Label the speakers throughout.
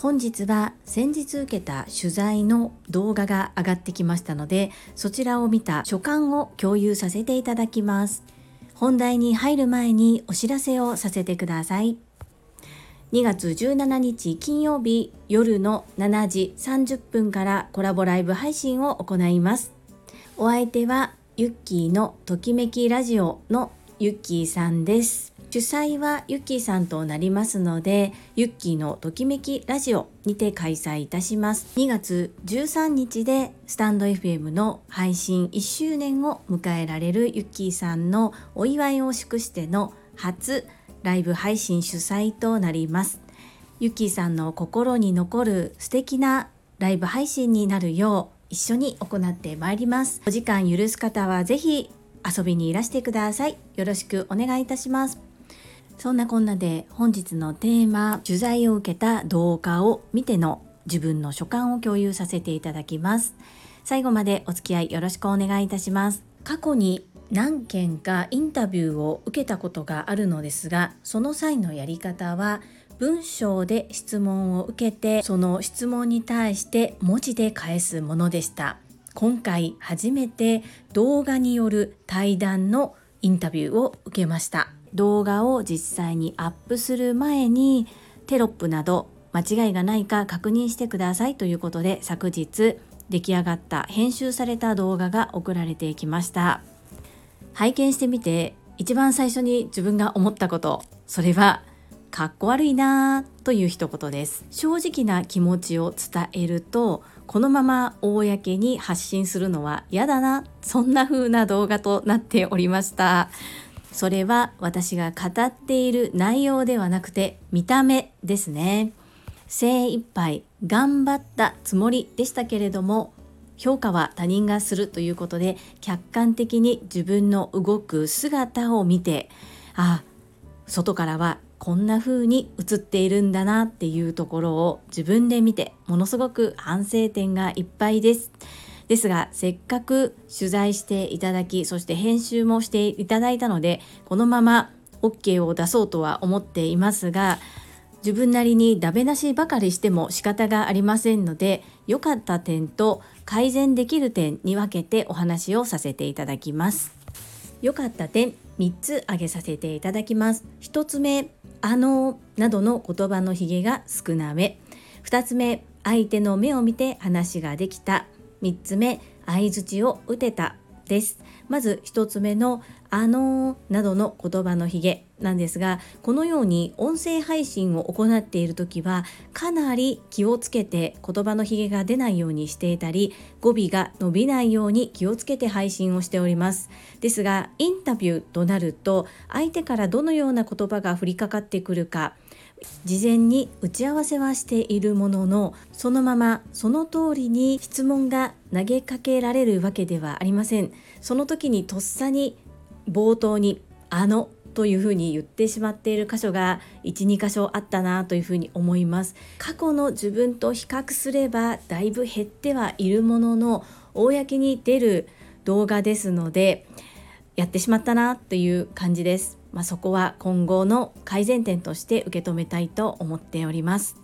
Speaker 1: 本日は先日受けた取材の動画が上がってきましたのでそちらを見た所感を共有させていただきます。本題に入る前にお知らせをさせてください。2月17日金曜日夜の7時30分からコラボライブ配信を行います。お相手はユッキーのときめきラジオのユッキーさんです。主催はユッキーさんとなりますのでユッキーのときめきラジオにて開催いたします。2月13日でスタンド FM の配信1周年を迎えられるユッキーさんのお祝いを祝しての初ライブ配信主催となります。ユッキーさんの心に残る素敵なライブ配信になるよう一緒に行ってまいります。お時間許す方はぜひ遊びにいらしてください。よろしくお願いいたします。そんなこんなで本日のテーマ取材を受けた動画を見ての自分の所感を共有させていただきます。最後までお付き合いよろしくお願いいたします。過去に何件かインタビューを受けたことがあるのですがその際のやり方は文章で質問を受けてその質問に対して文字で返すものでした。今回初めて動画による対談のインタビューを受けました。動画を実際にアップする前にテロップなど間違いがないか確認してくださいということで昨日出来上がった編集された動画が送られてきました。拝見してみて一番最初に自分が思ったことそれはかっこ悪いなという一言です。正直な気持ちを伝えるとこのまま公に発信するのは嫌だなそんな風な動画となっておりました。それは私が語っている内容ではなくて見た目ですね精一杯頑張ったつもりでしたけれども評価は他人がするということで客観的に自分の動く姿を見てあ外からはこんな風に映っているんだなっていうところを自分で見てものすごく反省点がいっぱいです。ですがせっかく取材していただきそして編集もしていただいたのでこのまま OK を出そうとは思っていますが自分なりにダメ出しばかりしても仕方がありませんので良かった点と改善できる点に分けてお話をさせていただきます。良かった点3つ挙げさせていただきます。1つ目あのなどの言葉のひげが少なめ。2つ目相手の目を見て話ができた。3つ目相槌を打てたです。まず1つ目のあのーなどの言葉のひげなんですがこのように音声配信を行っている時はかなり気をつけて言葉のひげが出ないようにしていたり語尾が伸びないように気をつけて配信をしております。ですがインタビューとなると相手からどのような言葉が降りかかってくるか事前に打ち合わせはしているもののそのままその通りに質問が投げかけられるわけではありません。その時にとっさに冒頭に「あの」というふうに言ってしまっている箇所が12箇所あったなというふうに思います。過去の自分と比較すればだいぶ減ってはいるものの公に出る動画ですのでやってしまったなという感じです。まあ、そこは今後の改善点として受け止めたいと思っております。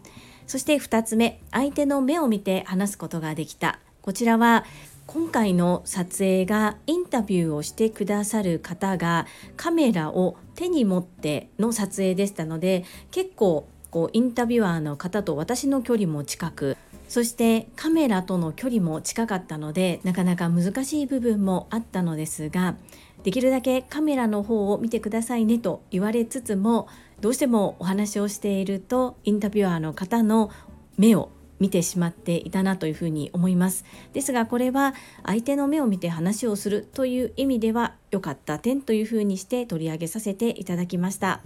Speaker 1: そして2つ目相手の目を見て話すことができた。こちらは今回の撮影がインタビューをしてくださる方がカメラを手に持っての撮影でしたので結構こうインタビュアーの方と私の距離も近くそしてカメラとの距離も近かったのでなかなか難しい部分もあったのですができるだけカメラの方を見てくださいねと言われつつもどうしてもお話をしているとインタビュアーの方の目を見てしまっていたなというふうに思います。ですがこれは相手の目を見て話をするという意味では良かった点というふうにして取り上げさせていただきました。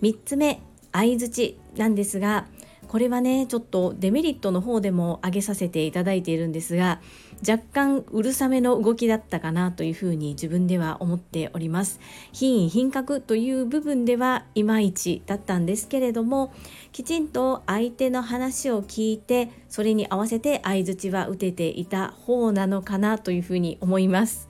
Speaker 1: 3つ目相槌なんですがこれはねちょっとデメリットの方でも挙げさせていただいているんですが若干うるさめの動きだったかなというふうに自分では思っております。品位品格という部分ではいまいちだったんですけれどもきちんと相手の話を聞いてそれに合わせて相づちは打てていた方なのかなというふうに思います。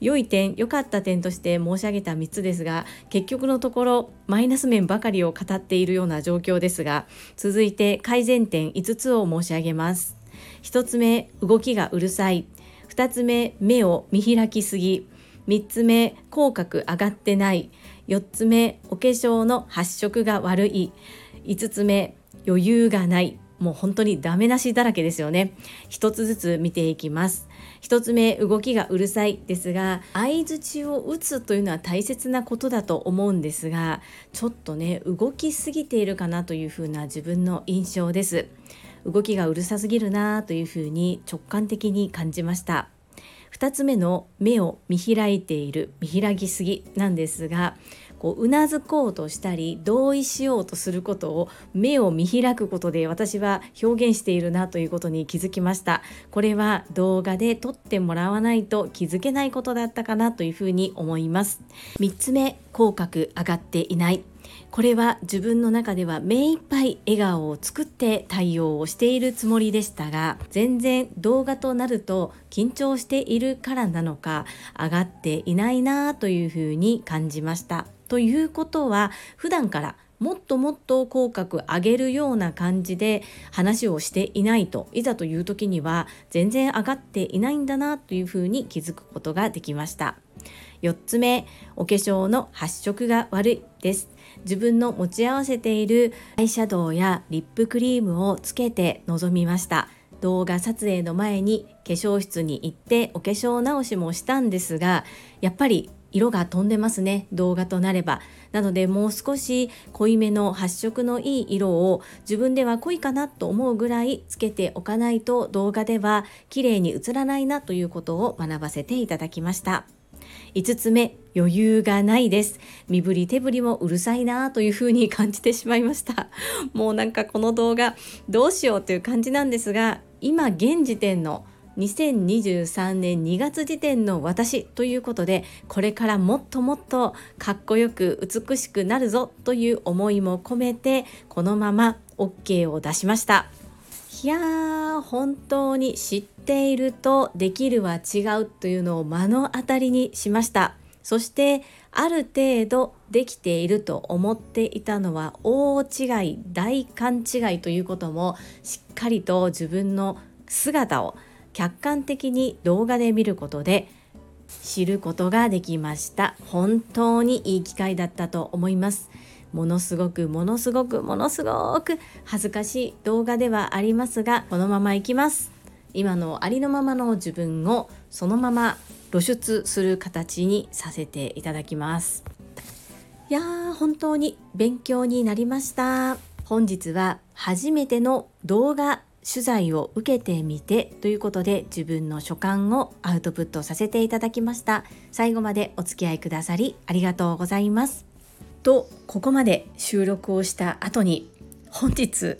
Speaker 1: 良い点良かった点として申し上げた3つですが結局のところマイナス面ばかりを語っているような状況ですが続いて改善点5つを申し上げます。1つ目動きがうるさい。2つ目目を見開きすぎ。3つ目口角上がってない。4つ目お化粧の発色が悪い。5つ目余裕がない。もう本当にダメなしだらけですよね。一つずつ見ていきます。一つ目動きがうるさいですが相槌を打つというのは大切なことだと思うんですがちょっとね動きすぎているかなというふうな自分の印象です。動きがうるさすぎるなというふうに直感的に感じました。2つ目の目を見開いている見開きすぎなんですがこううなずこうとしたり同意しようとすることを目を見開くことで私は表現しているなということに気づきました。これは動画で撮ってもらわないと気づけないことだったかなというふうに思います。3つ目口角上がっていない。これは自分の中では目いっぱい笑顔を作って対応をしているつもりでしたが全然動画となると緊張しているからなのか上がっていないなというふうに感じました。ということは普段からもっともっと口角上げるような感じで話をしていないといざという時には全然上がっていないんだなというふうに気づくことができました。4つ目お化粧の発色が悪いです。自分の持ち合わせているアイシャドウやリップクリームをつけて臨みました。動画撮影の前に化粧室に行ってお化粧直しもしたんですがやっぱり色が飛んでますね動画となれば。なのでもう少し濃いめの発色のいい色を自分では濃いかなと思うぐらいつけておかないと動画では綺麗に映らないなということを学ばせていただきました。5つ目余裕がないです。身振り手振りもうるさいなというふうに感じてしまいました。もうなんかこの動画どうしようという感じなんですが今現時点の2023年2月時点の私ということでこれからもっともっとかっこよく美しくなるぞという思いも込めてこのまま OK を出しました。いやー本当に知っているとできるは違うというのを目の当たりにしました。そしてある程度できていると思っていたのは大違い大勘違いということもしっかりと自分の姿を客観的に動画で見ることで知ることができました。本当にいい機会だったと思います。ものすごくものすごくものすごく恥ずかしい動画ではありますがこのままいきます。今のありのままの自分をそのまま露出する形にさせていただきます。いやー本当に勉強になりました。本日は初めての動画取材を受けてみてということで自分の所感をアウトプットさせていただきました。最後までお付き合いくださりありがとうございます。とここまで収録をした後に本日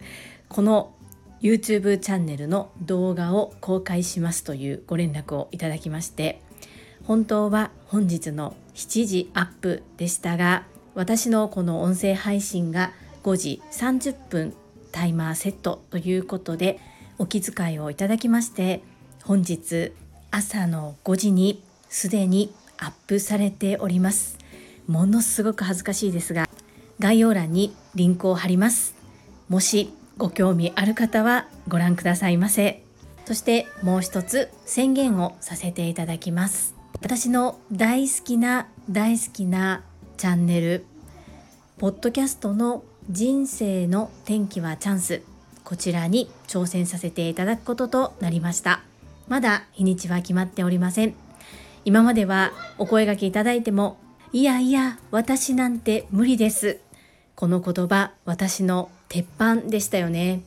Speaker 1: この YouTube チャンネルの動画を公開しますというご連絡をいただきまして本当は本日の7時アップでしたが私のこの音声配信が5時30分タイマーセットということでお気遣いをいただきまして本日朝の5時にすでにアップされております。ものすごく恥ずかしいですが概要欄にリンクを貼ります。もしご興味ある方はご覧くださいませ。そしてもう一つ宣言をさせていただきます。私の大好きな大好きなチャンネルポッドキャストの人生の転機はチャンス。こちらに挑戦させていただくこととなりました。まだ日にちは決まっておりません。今まではお声がけいただいてもいやいや私なんて無理です。この言葉私の鉄板でしたよね。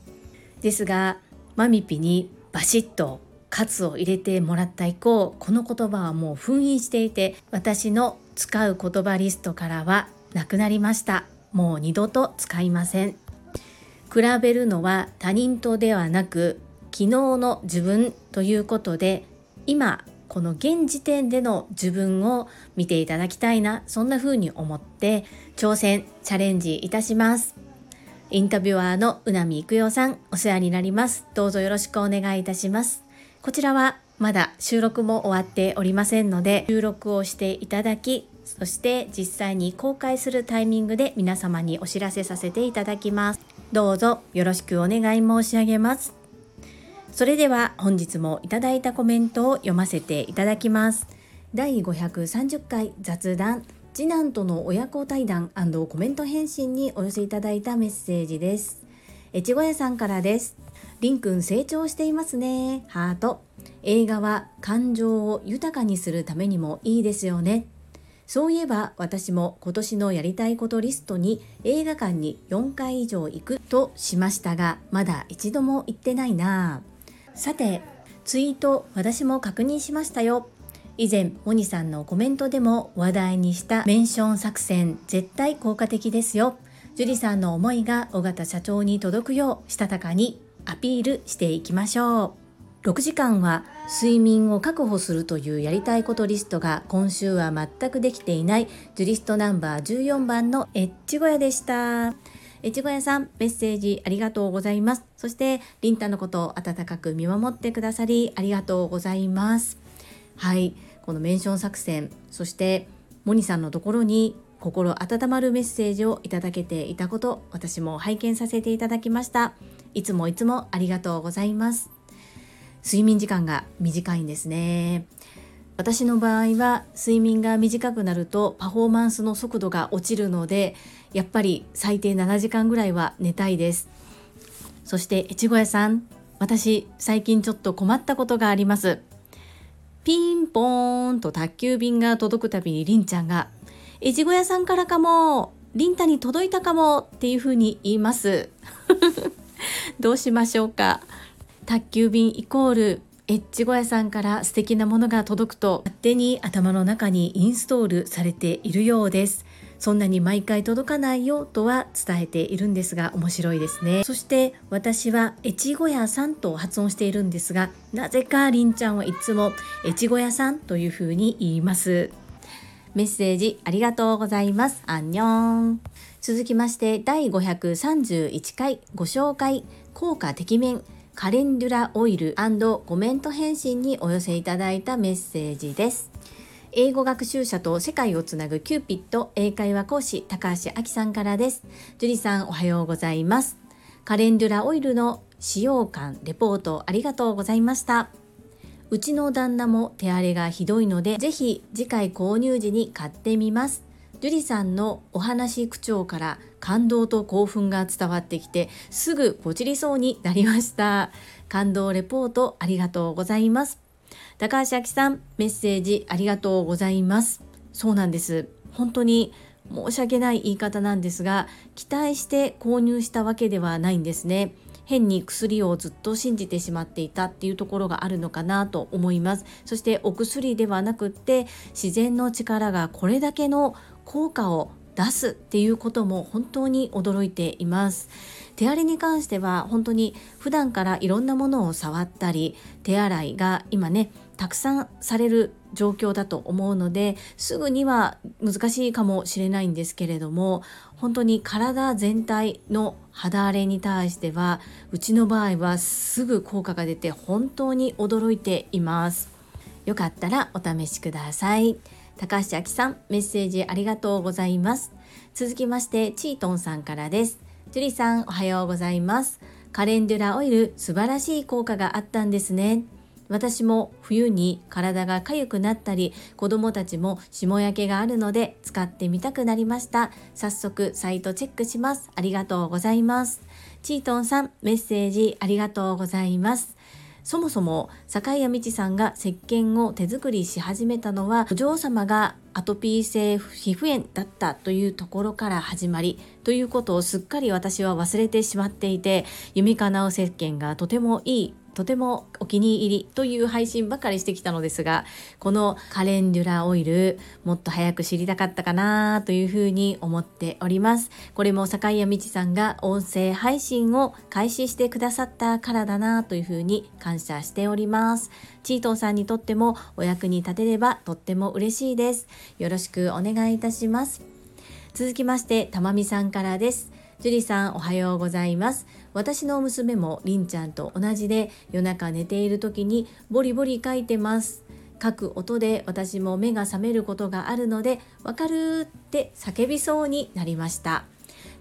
Speaker 1: ですがマミピにバシッとカツを入れてもらった以降この言葉はもう封印していて私の使う言葉リストからはなくなりました。もう二度と使いません。比べるのは他人とではなく昨日の自分ということで今この現時点での自分を見ていただきたいなそんな風に思って挑戦チャレンジいたします。インタビュアーのうなみいくよさんお世話になります。どうぞよろしくお願いいたします。こちらはまだ収録も終わっておりませんので収録をしていただきそして実際に公開するタイミングで皆様にお知らせさせていただきます。どうぞよろしくお願い申し上げます。それでは本日もいただいたコメントを読ませていただきます。第530回雑談次男との親子対談コメント返信にお寄せいただいたメッセージです。越後屋さんからです。りんくん成長していますね。ハート。映画は感情を豊かにするためにもいいですよね。そういえば私も今年のやりたいことリストに映画館に4回以上行くとしましたがまだ一度も行ってないな。さてツイート私も確認しましたよ。以前モニさんのコメントでも話題にしたメンション作戦絶対効果的ですよ樹里さんの思いが尾形社長に届くようしたたかにアピールしていきましょう6時間は睡眠を確保するというやりたいことリストが今週は全くできていないジュリストナンバー14番のエッチ小屋でした。エッチゴヤさん、メッセージありがとうございます。そして、リンタのことを温かく見守ってくださり、ありがとうございます。はい、このメンション作戦、そして、モニさんのところに心温まるメッセージをいただけていたこと、私も拝見させていただきました。いつもいつもありがとうございます。睡眠時間が短いんですね私の場合は睡眠が短くなるとパフォーマンスの速度が落ちるのでやっぱり最低7時間ぐらいは寝たいですそして越後屋さん私最近ちょっと困ったことがありますピンポーンと宅急便が届くたびにりんちゃんが越後屋さんからかもりんたに届いたかもっていうふうに言います。どうしましょうか。宅急便イコールエッチ小屋さんから素敵なものが届くと勝手に頭の中にインストールされているようです。そんなに毎回届かないよとは伝えているんですが面白いですね。そして私は越後屋さんと発音しているんですがなぜかりんちゃんはいつも越後屋さんというふうに言います。メッセージありがとうございます。アンニョン。続きまして第531回ご紹介。効果てきめん。カレンデュラオイルコメント返信にお寄せいただいたメッセージです。英語学習者と世界をつなぐキューピット英会話講師高橋明さんからです。樹里さんおはようございます。カレンデュラオイルの使用感レポートありがとうございました。うちの旦那も手荒れがひどいので、ぜひ次回購入時に買ってみます。樹里さんのお話口調から感動と興奮が伝わってきてすぐポチりそうになりました感動レポートありがとうございます高橋明さんメッセージありがとうございます。そうなんです。本当に申し訳ない言い方なんですが期待して購入したわけではないんですね。変に薬をずっと信じてしまっていたっていうところがあるのかなと思います。そしてお薬ではなくって自然の力がこれだけの効果を出すっていうことも本当に驚いています。手荒れに関しては本当に普段からいろんなものを触ったり手洗いが今ねたくさんされる状況だと思うのですぐには難しいかもしれないんですけれども本当に体全体の肌荒れに対してはうちの場合はすぐ効果が出て本当に驚いていますよかったらお試しください。高橋明さん、メッセージありがとうございます。続きまして、チートンさんからです。ジュリさん、おはようございます。カレンデュラオイル、素晴らしい効果があったんですね。私も冬に体が痒くなったり子供たちも霜焼けがあるので使ってみたくなりました早速サイトチェックしますありがとうございますチートンさんメッセージありがとうございますそもそも坂井谷道さんが石鹸を手作りし始めたのはお嬢様がアトピー性皮膚炎だったというところから始まりということをすっかり私は忘れてしまっていて弓かなう石鹸がとてもいいとてもお気に入りという配信ばかりしてきたのですがこのカレンデュラオイルもっと早く知りたかったかなというふうに思っております。これも坂井谷道さんが音声配信を開始してくださったからだなというふうに感謝しております。チートンさんにとってもお役に立てればとっても嬉しいです。よろしくお願いいたします。続きましてたまみさんからです。ジュリさんおはようございます。私の娘もりんちゃんと同じで夜中寝ている時にボリボリ書いてます。書く音で私も目が覚めることがあるのでわかるって叫びそうになりました。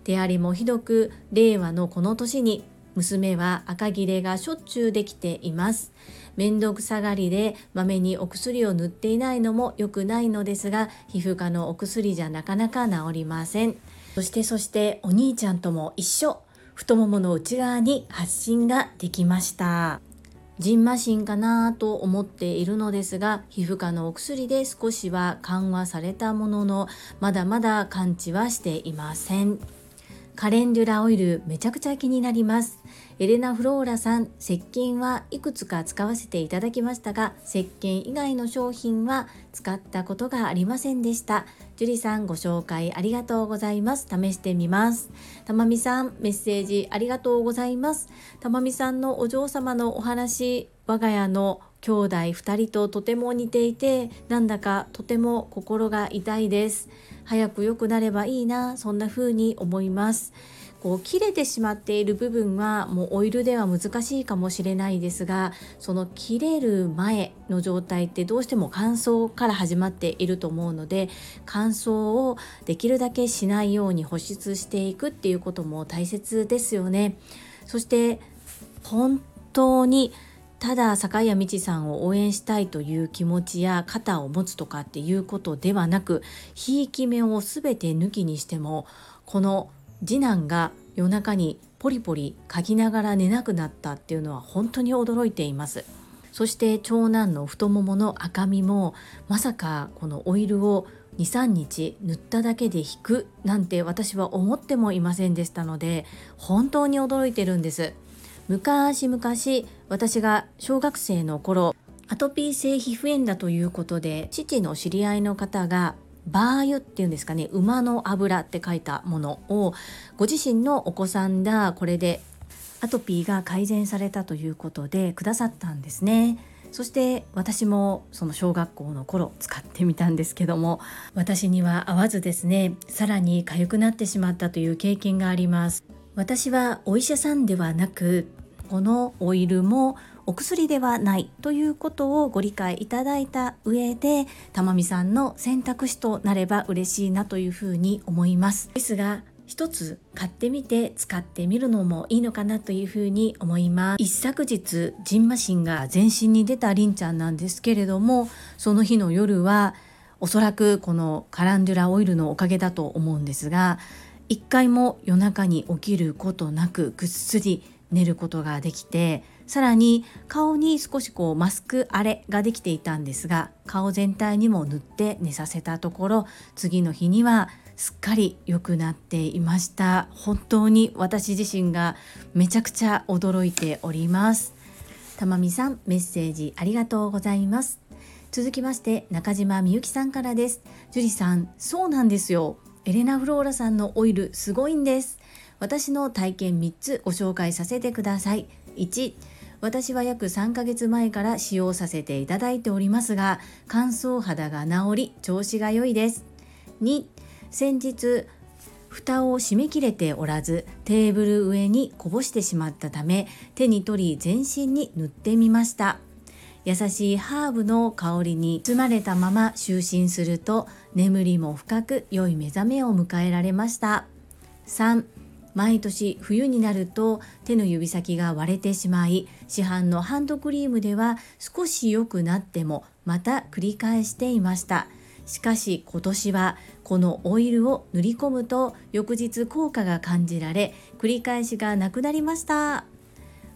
Speaker 1: 手荒れもひどく令和のこの年に娘は赤切れがしょっちゅうできています。面倒くさがりでまめにお薬を塗っていないのも良くないのですが皮膚科のお薬じゃなかなか治りません。そしてそしてお兄ちゃんとも一緒。太ももの内側に発疹ができました。ジンマシンかなと思っているのですが皮膚科のお薬で少しは緩和されたもののまだまだ完治はしていません。カレンデュラオイルめちゃくちゃ気になります。エレナ・フローラさん石鹸はいくつか使わせていただきましたが石鹸以外の商品は使ったことがありませんでした。ジュリさんご紹介ありがとうございます。試してみます。たまみさんメッセージありがとうございます。たまみさんのお嬢様のお話我が家の兄弟2人ととても似ていてなんだかとても心が痛いです。早く良くなればいいなそんな風に思います。こう切れてしまっている部分はもうオイルでは難しいかもしれないですがその切れる前の状態ってどうしても乾燥から始まっていると思うので乾燥をできるだけしないように保湿していくっていうことも大切ですよね。そして本当にただ坂谷道さんを応援したいという気持ちや肩を持つとかっていうことではなくひいき目を全て抜きにしてもこの次男が夜中にポリポリ嗅ぎながら寝なくなったっていうのは本当に驚いています。そして長男の太ももの赤みもまさかこのオイルを23日塗っただけで引くなんて私は思ってもいませんでしたので本当に驚いてるんです。昔々私が小学生の頃アトピー性皮膚炎だということで父の知り合いの方がバー油っていうんですかね馬の油って書いたものをご自身のお子さんがこれでアトピーが改善されたということでくださったんですね。そして私もその小学校の頃使ってみたんですけども私には合わずですねさらに痒くなってしまったという経験があります。私はお医者さんではなくこのオイルもお薬ではないということをご理解いただいた上で玉美さんの選択肢となれば嬉しいなというふうに思います。ですが一つ買ってみて使ってみるのもいいのかなというふうに思います。一昨日ジンマシンが全身に出たりんちゃんなんですけれどもその日の夜はおそらくこのカランデュラオイルのおかげだと思うんですが一回も夜中に起きることなくぐっすり寝ることができてさらに顔に少しこうマスク荒れができていたんですが顔全体にも塗って寝させたところ次の日にはすっかり良くなっていました。本当に私自身がめちゃくちゃ驚いております。たまみさんメッセージありがとうございます。続きまして中島みゆきさんからです。樹里さんそうなんですよ。エレナ・フローラさんのオイルすごいんです。私の体験3つご紹介させてください。1私は約3ヶ月前から使用させていただいておりますが乾燥肌が治り調子が良いです。2先日蓋を閉めきれておらずテーブル上にこぼしてしまったため手に取り全身に塗ってみました。優しいハーブの香りに包まれたまま就寝すると眠りも深く良い目覚めを迎えられました。3毎年冬になると手の指先が割れてしまい市販のハンドクリームでは少し良くなってもまた繰り返していました。しかし今年はこのオイルを塗り込むと翌日効果が感じられ繰り返しがなくなりました。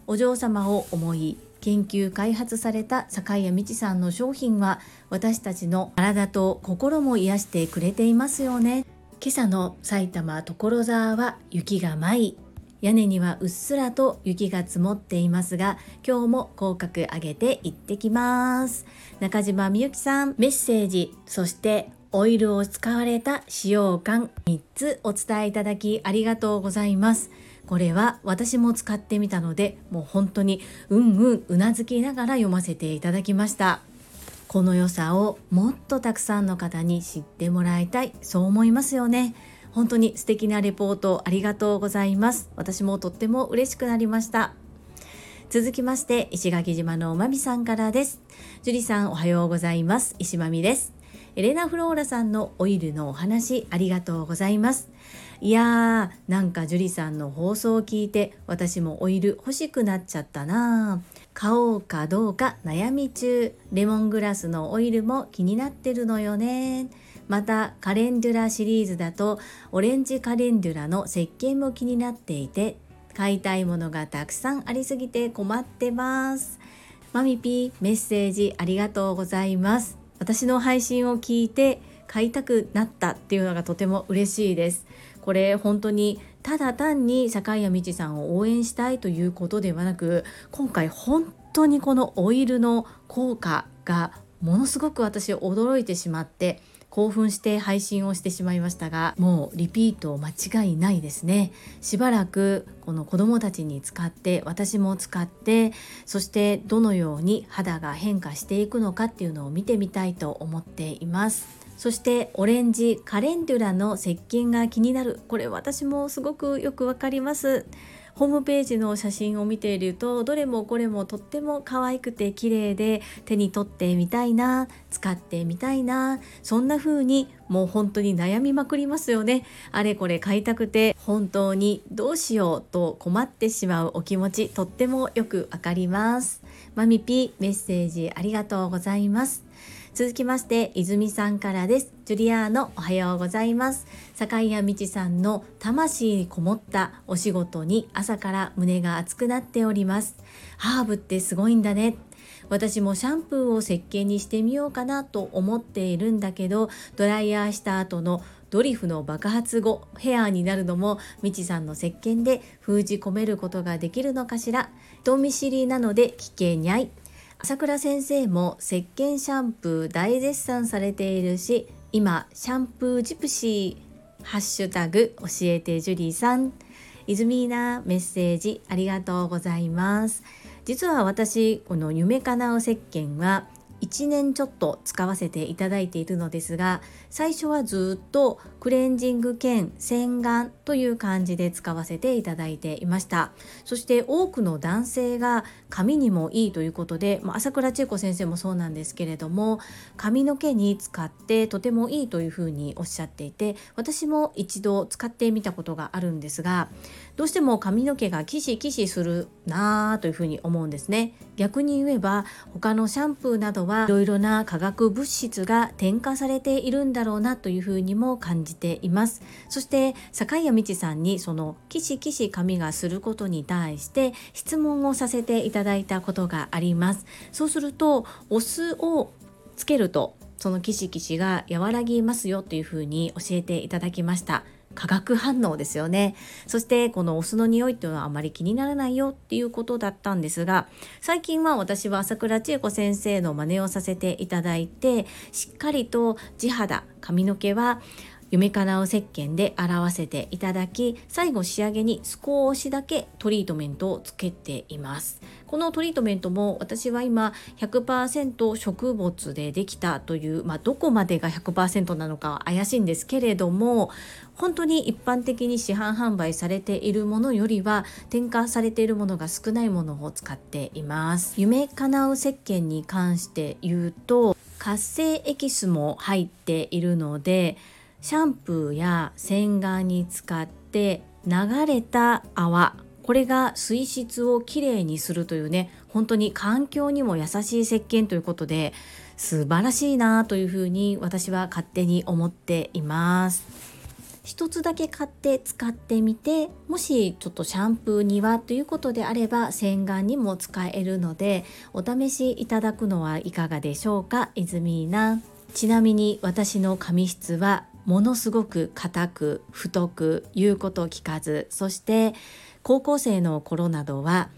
Speaker 1: お嬢様を思い研究開発された坂谷美智さんの商品は私たちの体と心も癒してくれていますよね。今朝の埼玉所沢は雪が舞い屋根にはうっすらと雪が積もっていますが今日も口角上げて行ってきます。中島みゆきさんメッセージそしてオイルを使われた使用感3つお伝えいただきありがとうございます。これは私も使ってみたのでもう本当にうんうんうなずきながら読ませていただきました。この良さをもっとたくさんの方に知ってもらいたい。そう思いますよね。本当に素敵なレポートありがとうございます。私もとっても嬉しくなりました。続きまして石垣島のまみさんからです。樹里さんおはようございます。石まみです。エレナ・フローラさんのオイルのお話ありがとうございます。いやーなんか樹里さんの放送を聞いて私もオイル欲しくなっちゃったなぁ買おうかどうか悩み中。レモングラスのオイルも気になってるのよね。またカレンデュラシリーズだとオレンジカレンデュラの石鹸も気になっていて買いたいものがたくさんありすぎて困ってます。マミピーメッセージありがとうございます。私の配信を聞いて買いたくなったっていうのがとても嬉しいです。これ本当にただ単に坂井谷道さんを応援したいということではなく今回本当にこのオイルの効果がものすごく私驚いてしまって興奮して配信をしてしまいましたがもうリピート間違いないですね。しばらくこの子どもたちに使って私も使ってそしてどのように肌が変化していくのかっていうのを見てみたいと思っています。そしてオレンジカレンデュラの石鹸が気になる。これ私もすごくよくわかります。ホームページの写真を見ているとどれもこれもとっても可愛くて綺麗で手に取ってみたいな使ってみたいなそんな風にもう本当に悩みまくりますよね。あれこれ買いたくて本当にどうしようと困ってしまうお気持ちとってもよくわかります。マミピメッセージありがとうございます。続きまして泉さんからです。ジュリアーノおはようございます。坂井谷道さんの魂にこもったお仕事に朝から胸が熱くなっております。ハーブってすごいんだね。私もシャンプーを石鹸にしてみようかなと思っているんだけどドライヤーした後のドリフの爆発後ヘアになるのもみちさんの石鹸で封じ込めることができるのかしら。人見知りなので聞けにゃい朝倉先生も石鹸シャンプー大絶賛されているし今シャンプージプシーハッシュタグ教えてジュリーさん。イズミーナメッセージありがとうございます。実は私この夢かなう石鹸は1年ちょっと使わせていただいているのですが最初はずっとクレンジング兼洗顔という感じで使わせていただいていました。そして多くの男性が髪にもいいということで、まあ、朝倉千恵子先生もそうなんですけれども髪の毛に使ってとてもいいというふうにおっしゃっていて私も一度使ってみたことがあるんですがどうしても髪の毛がキシキシするなぁというふうに思うんですね。逆に言えば他のシャンプーなどはいろいろな化学物質が添加されているんだろうなというふうにも感じています。そして坂谷道さんにそのキシキシ髪がすることに対して質問をさせていたただいたことがあります。そうするとお酢をつけるとそのキシキシが和らぎますよというふうに教えていただきました。化学反応ですよね。そしてこのお酢の匂いっていうのはあまり気にならないよっていうことだったんですが最近は私は朝倉千恵子先生の真似をさせていただいてしっかりと地肌髪の毛は夢かなう石鹸で洗わせていただき最後仕上げに少しだけトリートメントをつけています。このトリートメントも私は今100%植物でできたという、まあ、どこまでが100%なのかは怪しいんですけれども本当に一般的に市販販売されているものよりは添加されているものが少ないものを使っています。夢かなう石鹸に関して言うと活性エキスも入っているのでシャンプーや洗顔に使って流れた泡。これが水質をきれいにするというね本当に環境にも優しい石鹸ということで素晴らしいなというふうに私は勝手に思っています。一つだけ買って使ってみてもしちょっとシャンプーにはということであれば洗顔にも使えるのでお試しいただくのはいかがでしょうか？イズミーナちなみに私の髪質はものすごく硬く太く言うことを聞かずそして高校生の頃などは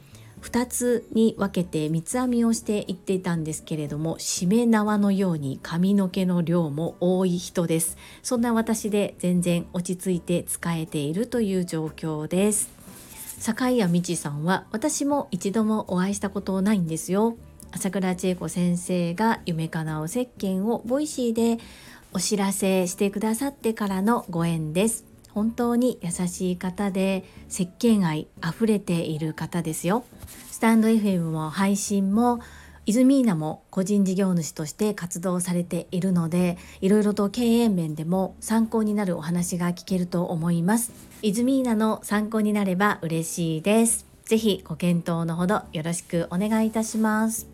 Speaker 1: 2つに分けて三つ編みをしていっていたんですけれどもしめ縄のように髪の毛の量も多い人です。そんな私で全然落ち着いて使えているという状況です。坂井谷美智さんは私も一度もお会いしたことないんですよ。朝倉千恵子先生が夢かなう石鹸をボイシーでお知らせしてくださってからのご縁です。本当に優しい方で石鹸愛あふれている方ですよ。スタンド FM も配信もイズミーナも個人事業主として活動されているのでいろいろと経営面でも参考になるお話が聞けると思います。イズミーナの参考になれば嬉しいです。ぜひご検討のほどよろしくお願いいたします。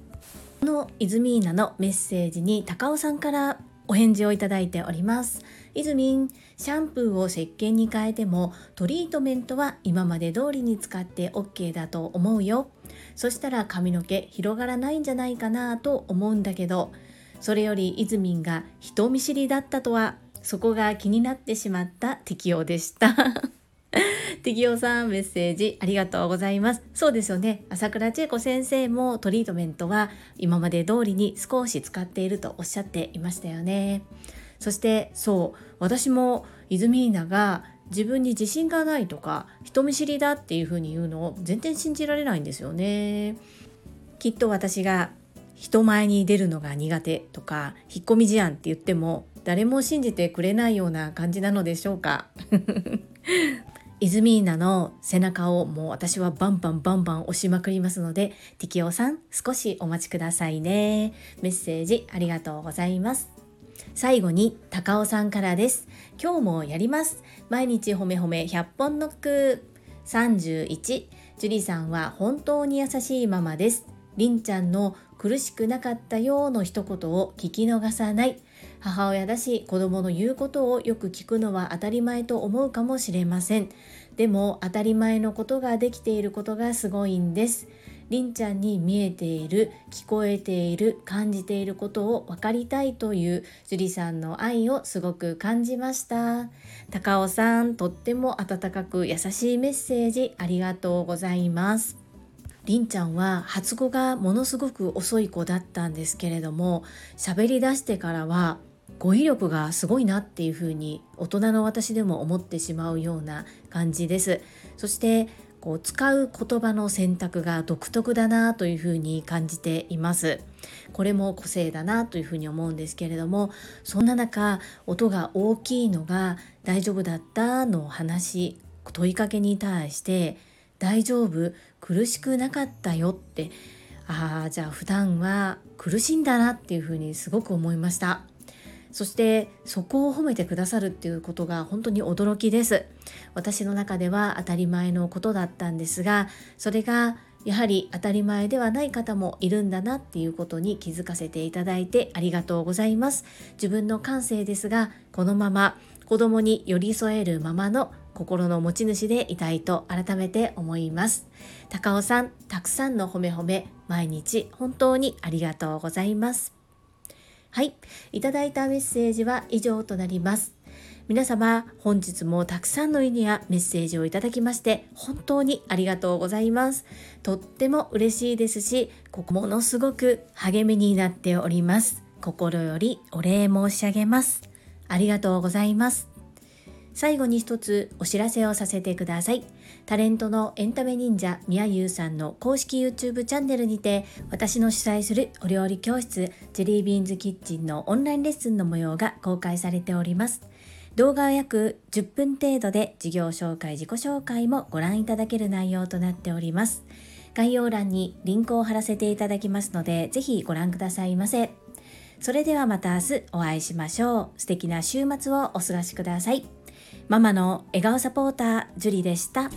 Speaker 1: このイズミーナのメッセージに高尾さんからお返事をいただいております。イズミンシャンプーを石鹸に変えてもトリートメントは今まで通りに使って OK だと思うよ。そしたら髪の毛広がらないんじゃないかなと思うんだけどそれよりイズミンが人見知りだったとはそこが気になってしまった適用でした。適用さんメッセージありがとうございます。そうですよね。朝倉千恵子先生もトリートメントは今まで通りに少し使っているとおっしゃっていましたよね。そしてそう私もイズミーナが自分に自信がないとか人見知りだっていうふうに言うのを全然信じられないんですよね。きっと私が人前に出るのが苦手とか引っ込み思案って言っても誰も信じてくれないような感じなのでしょうか。イズミーナの背中をもう私はバンバンバンバン押しまくりますので、ティキオさん少しお待ちくださいね。メッセージありがとうございます。最後に高尾さんからです。今日もやります。毎日ほめほめ100本ノック。31。ジュリさんは本当に優しいママです。りんちゃんの苦しくなかったよの一言を聞き逃さない。母親だし子供の言うことをよく聞くのは当たり前と思うかもしれません。でも当たり前のことができていることがすごいんです。りんちゃんに見えている聞こえている感じていることを分かりたいという樹里さんの愛をすごく感じました。高尾さんとっても温かく優しいメッセージありがとうございます。りんちゃんは発語がものすごく遅い子だったんですけれども喋り出してからは語彙力がすごいなっていうふうに大人の私でも思ってしまうような感じです。そしてこう使う言葉の選択が独特だなというふうに感じています。これも個性だなというふうに思うんですけれどもそんな中音が大きいのが大丈夫だったの話問いかけに対して大丈夫苦しくなかったよってああじゃあ普段は苦しいんだなっていうふうにすごく思いました。そしてそこを褒めてくださるっていうことが本当に驚きです。私の中では当たり前のことだったんですがそれがやはり当たり前ではない方もいるんだなっていうことに気づかせていただいてありがとうございます。自分の感性ですがこのまま子供に寄り添えるままの心の持ち主でいたいと改めて思います。高尾さんたくさんの褒め褒め毎日本当にありがとうございます。はい。いただいたメッセージは以上となります。皆様、本日もたくさんの意味やメッセージをいただきまして、本当にありがとうございます。とっても嬉しいですし、ここものすごく励みになっております。心よりお礼申し上げます。ありがとうございます。最後に一つお知らせをさせてください。タレントのエンタメ忍者みやゆうさんの公式 YouTube チャンネルにて私の主催するお料理教室ジェリービーンズキッチンのオンラインレッスンの模様が公開されております。動画は約10分程度で事業紹介、自己紹介もご覧いただける内容となっております。概要欄にリンクを貼らせていただきますので、ぜひご覧くださいませ。それではまた明日お会いしましょう。素敵な週末をお過ごしください。ママの笑顔サポーター、ジュリでした。